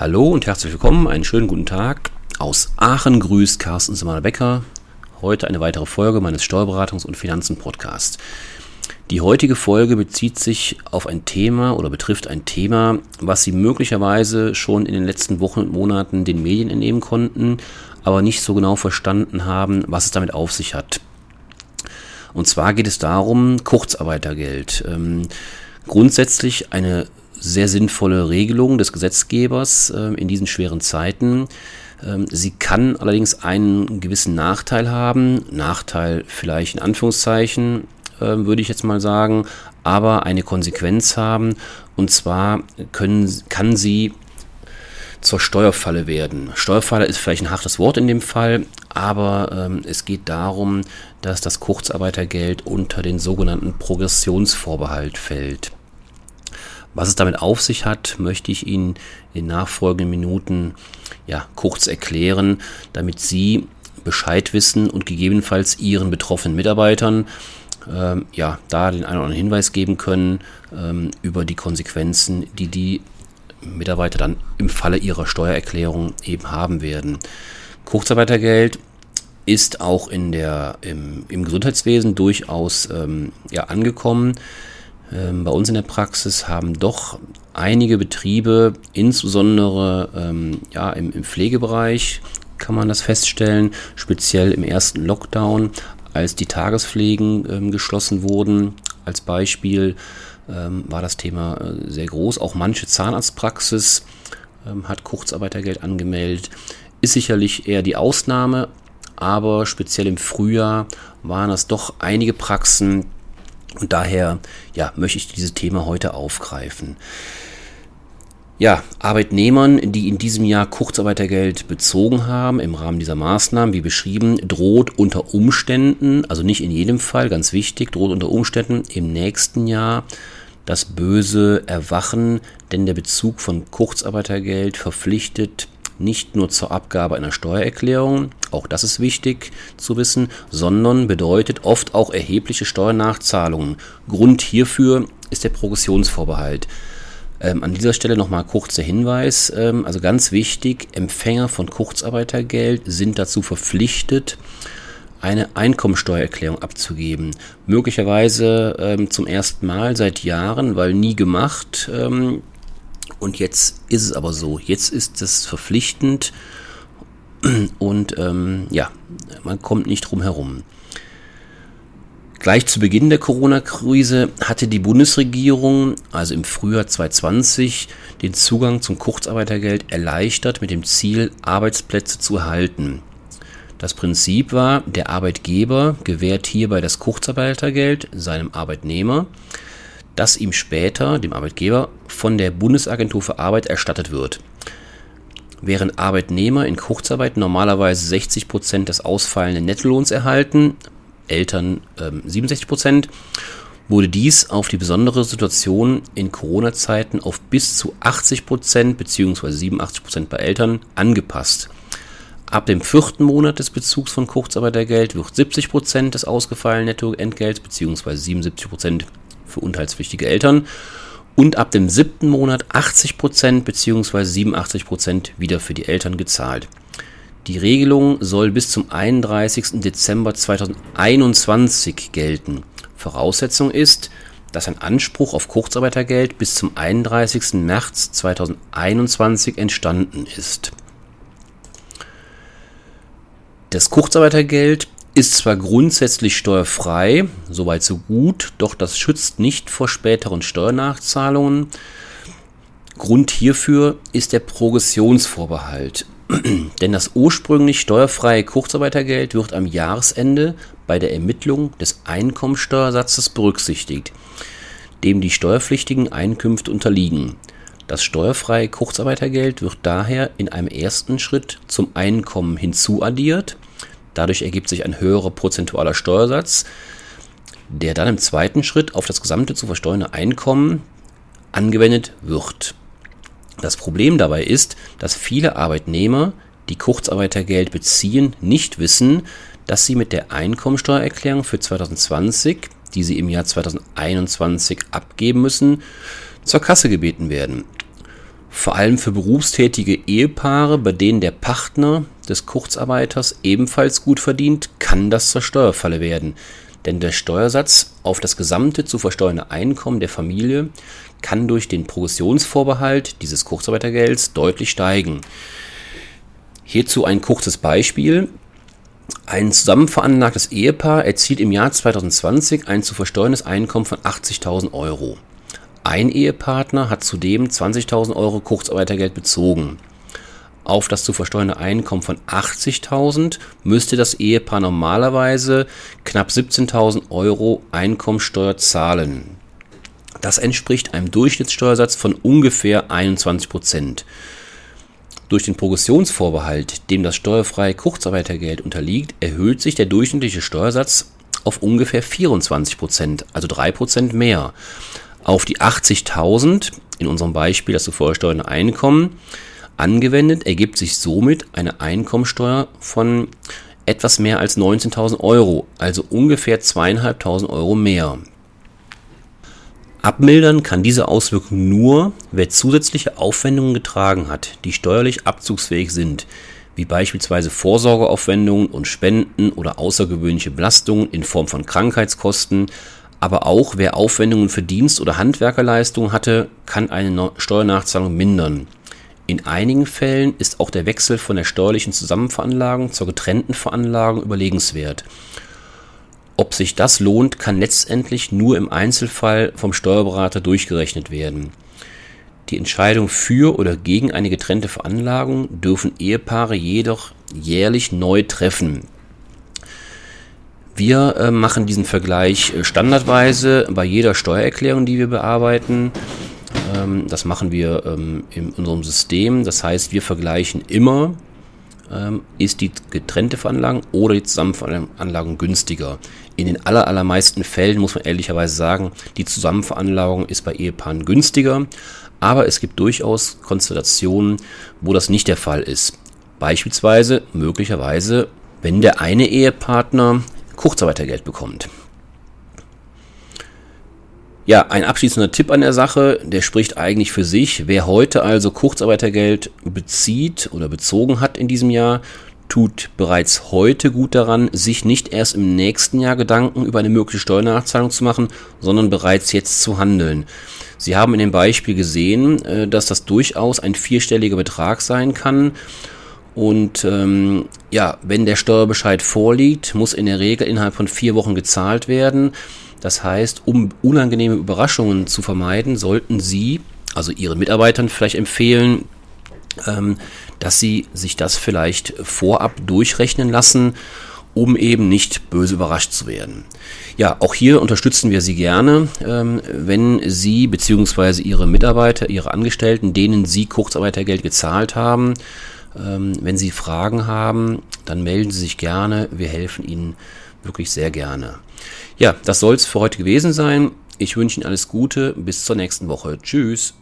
Hallo und herzlich willkommen, einen schönen guten Tag. Aus Aachen grüßt Carsten Simmer-Becker. Heute eine weitere Folge meines Steuerberatungs- und Finanzen-Podcasts. Die heutige Folge bezieht sich auf ein Thema oder betrifft ein Thema, was Sie möglicherweise schon in den letzten Wochen und Monaten den Medien entnehmen konnten, aber nicht so genau verstanden haben, was es damit auf sich hat. Und zwar geht es darum, Kurzarbeitergeld. Ähm, grundsätzlich eine sehr sinnvolle Regelung des Gesetzgebers äh, in diesen schweren Zeiten. Ähm, sie kann allerdings einen gewissen Nachteil haben. Nachteil vielleicht in Anführungszeichen, äh, würde ich jetzt mal sagen, aber eine Konsequenz haben. Und zwar können, kann sie zur Steuerfalle werden. Steuerfalle ist vielleicht ein hartes Wort in dem Fall, aber ähm, es geht darum, dass das Kurzarbeitergeld unter den sogenannten Progressionsvorbehalt fällt. Was es damit auf sich hat, möchte ich Ihnen in nachfolgenden Minuten ja, kurz erklären, damit Sie Bescheid wissen und gegebenenfalls Ihren betroffenen Mitarbeitern ähm, ja, da den einen oder anderen Hinweis geben können ähm, über die Konsequenzen, die die Mitarbeiter dann im Falle ihrer Steuererklärung eben haben werden. Kurzarbeitergeld ist auch in der, im, im Gesundheitswesen durchaus ähm, ja, angekommen. Ähm, bei uns in der Praxis haben doch einige Betriebe, insbesondere ähm, ja, im, im Pflegebereich, kann man das feststellen, speziell im ersten Lockdown, als die Tagespflegen ähm, geschlossen wurden. Als Beispiel ähm, war das Thema äh, sehr groß. Auch manche Zahnarztpraxis ähm, hat Kurzarbeitergeld angemeldet. Ist sicherlich eher die Ausnahme, aber speziell im Frühjahr waren es doch einige Praxen, und daher ja, möchte ich dieses Thema heute aufgreifen. Ja, Arbeitnehmern, die in diesem Jahr Kurzarbeitergeld bezogen haben, im Rahmen dieser Maßnahmen, wie beschrieben, droht unter Umständen, also nicht in jedem Fall, ganz wichtig, droht unter Umständen im nächsten Jahr das böse Erwachen, denn der Bezug von Kurzarbeitergeld verpflichtet nicht nur zur Abgabe einer Steuererklärung, auch das ist wichtig zu wissen, sondern bedeutet oft auch erhebliche Steuernachzahlungen. Grund hierfür ist der Progressionsvorbehalt. Ähm, an dieser Stelle nochmal kurzer Hinweis, ähm, also ganz wichtig, Empfänger von Kurzarbeitergeld sind dazu verpflichtet, eine Einkommensteuererklärung abzugeben. Möglicherweise ähm, zum ersten Mal seit Jahren, weil nie gemacht. Ähm, und jetzt ist es aber so. Jetzt ist es verpflichtend und ähm, ja, man kommt nicht drum herum. Gleich zu Beginn der Corona-Krise hatte die Bundesregierung, also im Frühjahr 2020, den Zugang zum Kurzarbeitergeld erleichtert mit dem Ziel, Arbeitsplätze zu erhalten. Das Prinzip war, der Arbeitgeber gewährt hierbei das Kurzarbeitergeld seinem Arbeitnehmer das ihm später, dem Arbeitgeber, von der Bundesagentur für Arbeit erstattet wird. Während Arbeitnehmer in Kurzarbeit normalerweise 60 Prozent des ausfallenden Nettolohns erhalten, Eltern ähm, 67%, Prozent, wurde dies auf die besondere Situation in Corona-Zeiten auf bis zu 80 Prozent bzw. 87 Prozent bei Eltern angepasst. Ab dem vierten Monat des Bezugs von Kurzarbeitergeld wird 70 Prozent des ausgefallenen Nettoentgelts bzw. 77 Prozent für unterhaltspflichtige Eltern und ab dem siebten Monat 80% bzw. 87% wieder für die Eltern gezahlt. Die Regelung soll bis zum 31. Dezember 2021 gelten. Voraussetzung ist, dass ein Anspruch auf Kurzarbeitergeld bis zum 31. März 2021 entstanden ist. Das Kurzarbeitergeld ist zwar grundsätzlich steuerfrei, soweit so gut, doch das schützt nicht vor späteren Steuernachzahlungen. Grund hierfür ist der Progressionsvorbehalt. Denn das ursprünglich steuerfreie Kurzarbeitergeld wird am Jahresende bei der Ermittlung des Einkommensteuersatzes berücksichtigt, dem die steuerpflichtigen Einkünfte unterliegen. Das steuerfreie Kurzarbeitergeld wird daher in einem ersten Schritt zum Einkommen hinzuaddiert Dadurch ergibt sich ein höherer prozentualer Steuersatz, der dann im zweiten Schritt auf das gesamte zu versteuernde Einkommen angewendet wird. Das Problem dabei ist, dass viele Arbeitnehmer, die Kurzarbeitergeld beziehen, nicht wissen, dass sie mit der Einkommensteuererklärung für 2020, die sie im Jahr 2021 abgeben müssen, zur Kasse gebeten werden. Vor allem für berufstätige Ehepaare, bei denen der Partner des Kurzarbeiters ebenfalls gut verdient, kann das zur Steuerfalle werden. Denn der Steuersatz auf das gesamte zu versteuernde Einkommen der Familie kann durch den Progressionsvorbehalt dieses Kurzarbeitergelds deutlich steigen. Hierzu ein kurzes Beispiel. Ein zusammenveranlagtes Ehepaar erzielt im Jahr 2020 ein zu versteuerndes Einkommen von 80.000 Euro. Ein Ehepartner hat zudem 20.000 Euro Kurzarbeitergeld bezogen. Auf das zu versteuernde Einkommen von 80.000 müsste das Ehepaar normalerweise knapp 17.000 Euro Einkommensteuer zahlen. Das entspricht einem Durchschnittssteuersatz von ungefähr 21 Prozent. Durch den Progressionsvorbehalt, dem das steuerfreie Kurzarbeitergeld unterliegt, erhöht sich der durchschnittliche Steuersatz auf ungefähr 24 Prozent, also 3 Prozent mehr. Auf die 80.000, in unserem Beispiel das zuvor steuernde Einkommen, angewendet, ergibt sich somit eine Einkommensteuer von etwas mehr als 19.000 Euro, also ungefähr 2.500 Euro mehr. Abmildern kann diese Auswirkung nur, wer zusätzliche Aufwendungen getragen hat, die steuerlich abzugsfähig sind, wie beispielsweise Vorsorgeaufwendungen und Spenden oder außergewöhnliche Belastungen in Form von Krankheitskosten, aber auch wer Aufwendungen für Dienst- oder Handwerkerleistungen hatte, kann eine Steuernachzahlung mindern. In einigen Fällen ist auch der Wechsel von der steuerlichen Zusammenveranlagung zur getrennten Veranlagung überlegenswert. Ob sich das lohnt, kann letztendlich nur im Einzelfall vom Steuerberater durchgerechnet werden. Die Entscheidung für oder gegen eine getrennte Veranlagung dürfen Ehepaare jedoch jährlich neu treffen. Wir äh, machen diesen Vergleich äh, standardweise bei jeder Steuererklärung, die wir bearbeiten. Ähm, das machen wir ähm, in unserem System. Das heißt, wir vergleichen immer ähm, ist die getrennte Veranlagung oder die Zusammenveranlagung günstiger. In den aller, allermeisten Fällen muss man ehrlicherweise sagen, die Zusammenveranlagung ist bei Ehepaaren günstiger, aber es gibt durchaus Konstellationen, wo das nicht der Fall ist. Beispielsweise, möglicherweise, wenn der eine Ehepartner Kurzarbeitergeld bekommt. Ja, ein abschließender Tipp an der Sache, der spricht eigentlich für sich. Wer heute also Kurzarbeitergeld bezieht oder bezogen hat in diesem Jahr, tut bereits heute gut daran, sich nicht erst im nächsten Jahr Gedanken über eine mögliche Steuernachzahlung zu machen, sondern bereits jetzt zu handeln. Sie haben in dem Beispiel gesehen, äh, dass das durchaus ein vierstelliger Betrag sein kann. Und ähm, ja, wenn der Steuerbescheid vorliegt, muss in der Regel innerhalb von vier Wochen gezahlt werden. Das heißt, um unangenehme Überraschungen zu vermeiden, sollten Sie, also Ihren Mitarbeitern vielleicht empfehlen, ähm, dass Sie sich das vielleicht vorab durchrechnen lassen, um eben nicht böse überrascht zu werden. Ja, auch hier unterstützen wir Sie gerne, ähm, wenn Sie bzw. Ihre Mitarbeiter, Ihre Angestellten, denen Sie Kurzarbeitergeld gezahlt haben, ähm, wenn Sie Fragen haben, dann melden Sie sich gerne. Wir helfen Ihnen wirklich sehr gerne. Ja, das soll es für heute gewesen sein. Ich wünsche Ihnen alles Gute. Bis zur nächsten Woche. Tschüss.